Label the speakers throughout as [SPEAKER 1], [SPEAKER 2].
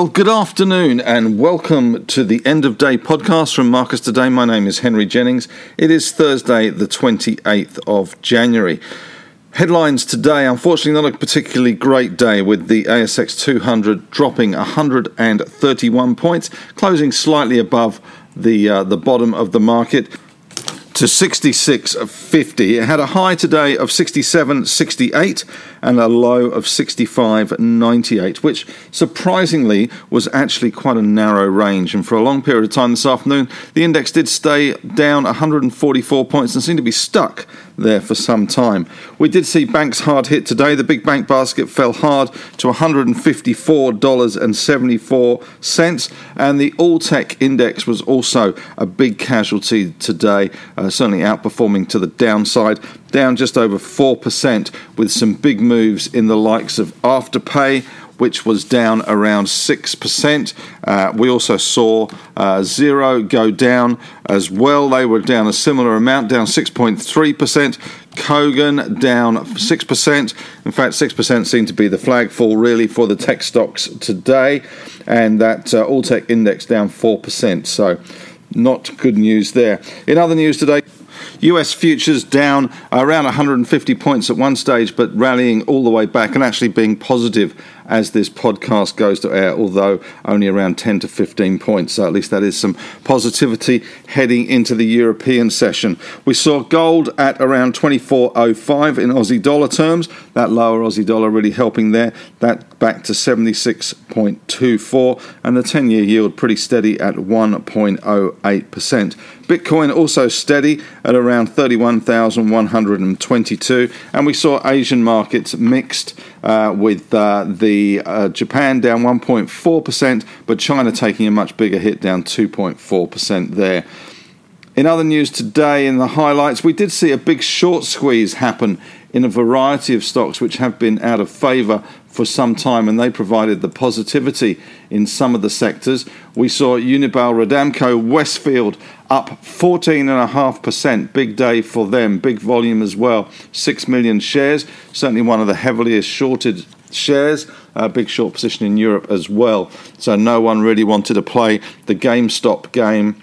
[SPEAKER 1] Well, good afternoon and welcome to the end of day podcast from Marcus Today. My name is Henry Jennings. It is Thursday, the 28th of January. Headlines today, unfortunately, not a particularly great day with the ASX 200 dropping 131 points, closing slightly above the, uh, the bottom of the market to 66.50. It had a high today of 67.68 and a low of 65.98, which surprisingly was actually quite a narrow range. And for a long period of time this afternoon, the index did stay down 144 points and seemed to be stuck there for some time. We did see banks hard hit today. The big bank basket fell hard to $154.74, and the All Tech index was also a big casualty today, uh, certainly outperforming to the downside, down just over 4%, with some big moves in the likes of Afterpay which was down around 6%. Uh, we also saw uh, Xero go down as well. They were down a similar amount, down 6.3%. Kogan down 6%. In fact, 6% seemed to be the flag fall really for the tech stocks today, and that uh, all tech index down 4%. So, not good news there. In other news today, US futures down around 150 points at one stage, but rallying all the way back and actually being positive as this podcast goes to air, although only around 10 to 15 points. So at least that is some positivity heading into the European session. We saw gold at around 24.05 in Aussie dollar terms. That lower Aussie dollar really helping there. That back to 76.24, and the 10 year yield pretty steady at 1.08%. Bitcoin also steady at around 31,122, and we saw Asian markets mixed uh, with uh, the uh, Japan down 1.4%, but China taking a much bigger hit, down 2.4% there. In other news today, in the highlights, we did see a big short squeeze happen in a variety of stocks which have been out of favour for some time, and they provided the positivity in some of the sectors. We saw Unibail Rodamco Westfield up 14.5%. Big day for them, big volume as well. 6 million shares, certainly one of the heavily shorted shares. A big short position in Europe as well. So no one really wanted to play the GameStop game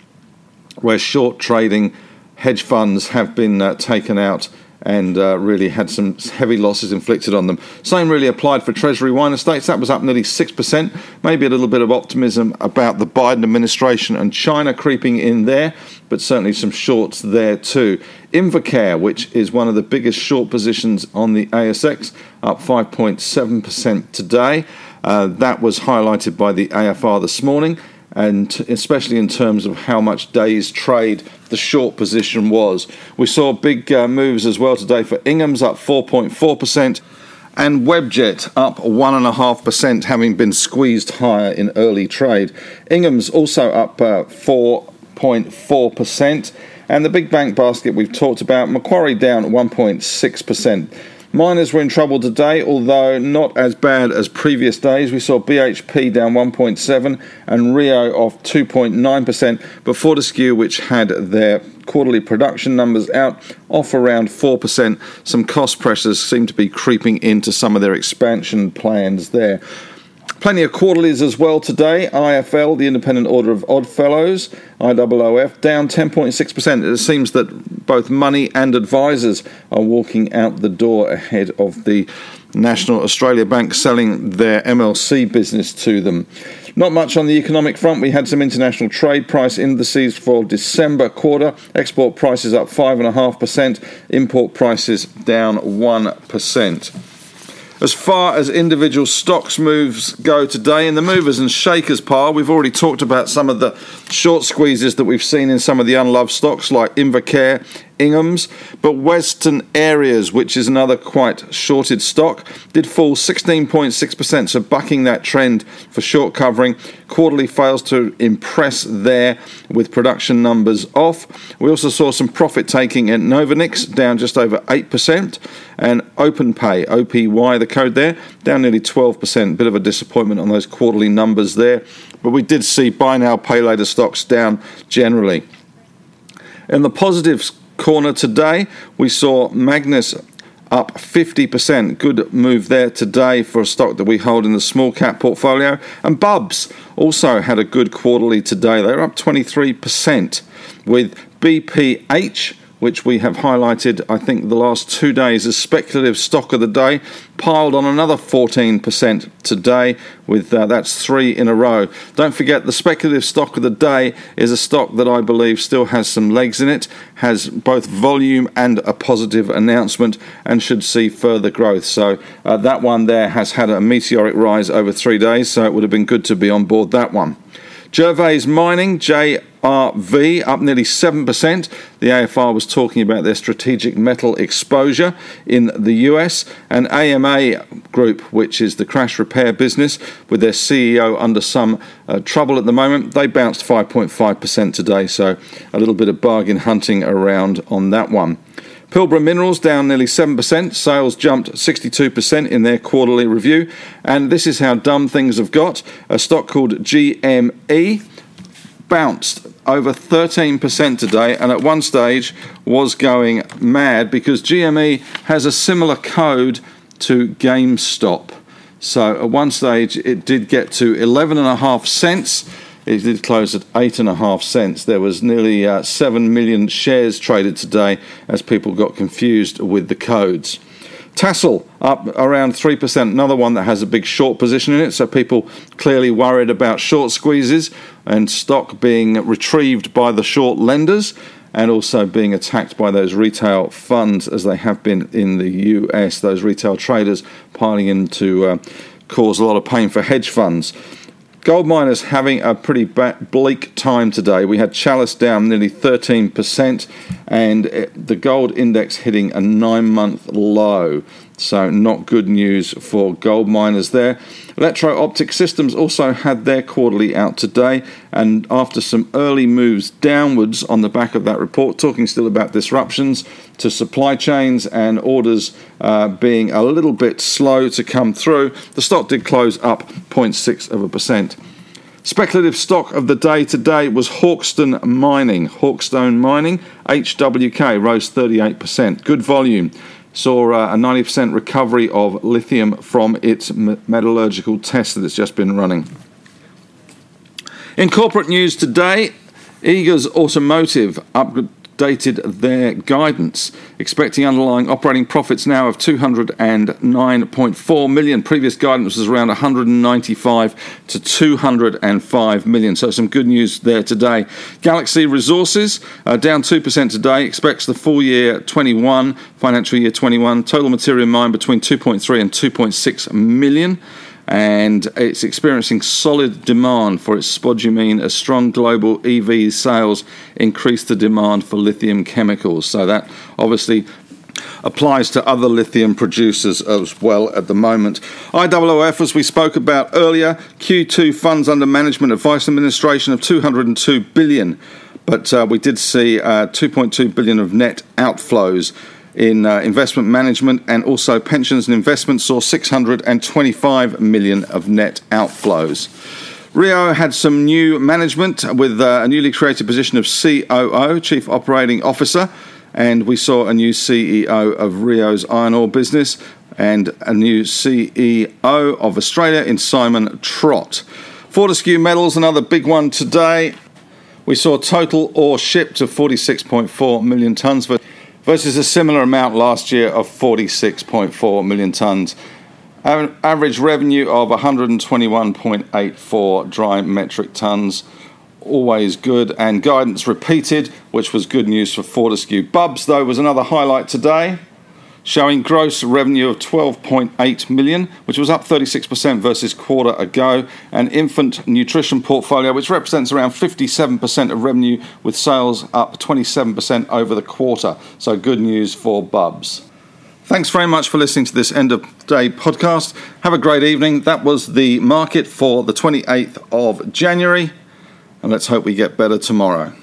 [SPEAKER 1] where short trading hedge funds have been uh, taken out and uh, really had some heavy losses inflicted on them. Same really applied for Treasury Wine Estates. That was up nearly 6%. Maybe a little bit of optimism about the Biden administration and China creeping in there, but certainly some shorts there too. InvoCare, which is one of the biggest short positions on the ASX, up 5.7% today. Uh, that was highlighted by the AFR this morning and especially in terms of how much days trade the short position was. We saw big uh, moves as well today for Ingham's up 4.4% and Webjet up 1.5%, having been squeezed higher in early trade. Ingham's also up uh, 4.4%. And the big bank basket we've talked about, Macquarie down 1.6%. Miners were in trouble today, although not as bad as previous days. We saw BHP down 1.7 and Rio off 2.9%, but Fortescue, which had their quarterly production numbers out, off around 4%. Some cost pressures seem to be creeping into some of their expansion plans there. Plenty of quarterlies as well today. IFL, the Independent Order of Odd Fellows, IOOF, down 10.6%. It seems that both money and advisors are walking out the door ahead of the National Australia Bank selling their MLC business to them. Not much on the economic front. We had some international trade price indices for December quarter. Export prices up 5.5%, import prices down 1%. As far as individual stocks moves go today, in the movers and shakers pile, we've already talked about some of the short squeezes that we've seen in some of the unloved stocks like InvoCare, Ingham's, but Western Areas, which is another quite shorted stock, did fall 16.6%, so bucking that trend for short covering. Quarterly fails to impress there with production numbers off. We also saw some profit taking at Novonix, down just over 8%, and OpenPay, OPY, the code there, down nearly 12%. Bit of a disappointment on those quarterly numbers there, but we did see buy now, pay later stocks down generally. In the positives corner today, we saw Magnis up 50%. Good move there today for a stock that we hold in the small cap portfolio. And Bubs also had a good quarterly today. They're up 23%, with BPH which we have highlighted, I think, the last two days as speculative stock of the day, piled on another 14% today, with uh, that's three in a row. Don't forget, the speculative stock of the day is a stock that I believe still has some legs in it, has both volume and a positive announcement, and should see further growth. So uh, that one there has had a meteoric rise over three days, so it would have been good to be on board that one. Jervois Mining, JRV, up nearly 7%. The AFR was talking about their strategic metal exposure in the US. And AMA Group, which is the crash repair business, with their CEO under some uh, trouble at the moment, they bounced 5.5% today. So a little bit of bargain hunting around on that one. Pilbara Minerals down nearly 7%. Sales jumped 62% in their quarterly review. And this is how dumb things have got. A stock called GME bounced over 13% today and at one stage was going mad because GME has a similar code to GameStop. So at one stage it did get to 11.5 cents it did close at eight and a half cents. There was nearly uh, seven million shares traded today as people got confused with the codes. Tassal up around 3%, another one that has a big short position in it, so people clearly worried about short squeezes and stock being retrieved by the short lenders and also being attacked by those retail funds as they have been in the US, those retail traders piling in to uh, cause a lot of pain for hedge funds. Gold miners having a pretty bleak time today. We had Chalice down nearly 13%, and eh, the gold index hitting a nine month low. So, not good news for gold miners there. Electro Optic Systems also had their quarterly out today, and after some early moves downwards on the back of that report, talking still about disruptions to supply chains and orders uh, being a little bit slow to come through, the stock did close up 0.6 of a percent. Speculative stock of the day today was Hawkstone Mining. Hawkstone Mining, HWK, rose 38%. Good volume saw uh, a 90% recovery of lithium from its metallurgical test that it's just been running. In corporate news today, Eagers Automotive up, updated their guidance, expecting underlying operating profits now of 209.4 million. Previous guidance was around 195 to 205 million. So some good news there today. Galaxy Resources uh, down 2% today. Expects the full year 21 financial year 21 total material mined between 2.3 and 2.6 million and it's experiencing solid demand for its spodumene as strong global EV sales increase the demand for lithium chemicals. So that obviously applies to other lithium producers as well at the moment. IOOF, as we spoke about earlier, Q2 funds under management advice administration of 202 billion, but uh, we did see uh, 2.2 billion of net outflows in uh, investment management and also pensions and investments saw 625 million of net outflows. Rio had some new management with uh, a newly created position of COO, Chief Operating Officer, and we saw a new CEO of Rio's iron ore business and a new CEO of Australia in Simon Trott. Fortescue Metals, another big one today. We saw total ore shipped of 46.4 million tonnes for versus a similar amount last year of 46.4 million tonnes. Average revenue of 121.84 dry metric tonnes. Always good, and guidance repeated, which was good news for Fortescue. Bubs, though, was another highlight today showing gross revenue of 12.8 million, which was up 36% versus quarter ago, and infant nutrition portfolio, which represents around 57% of revenue, with sales up 27% over the quarter. So good news for Bubs. Thanks very much for listening to this end of day podcast. Have a great evening. That was the market for the 28th of January, and let's hope we get better tomorrow.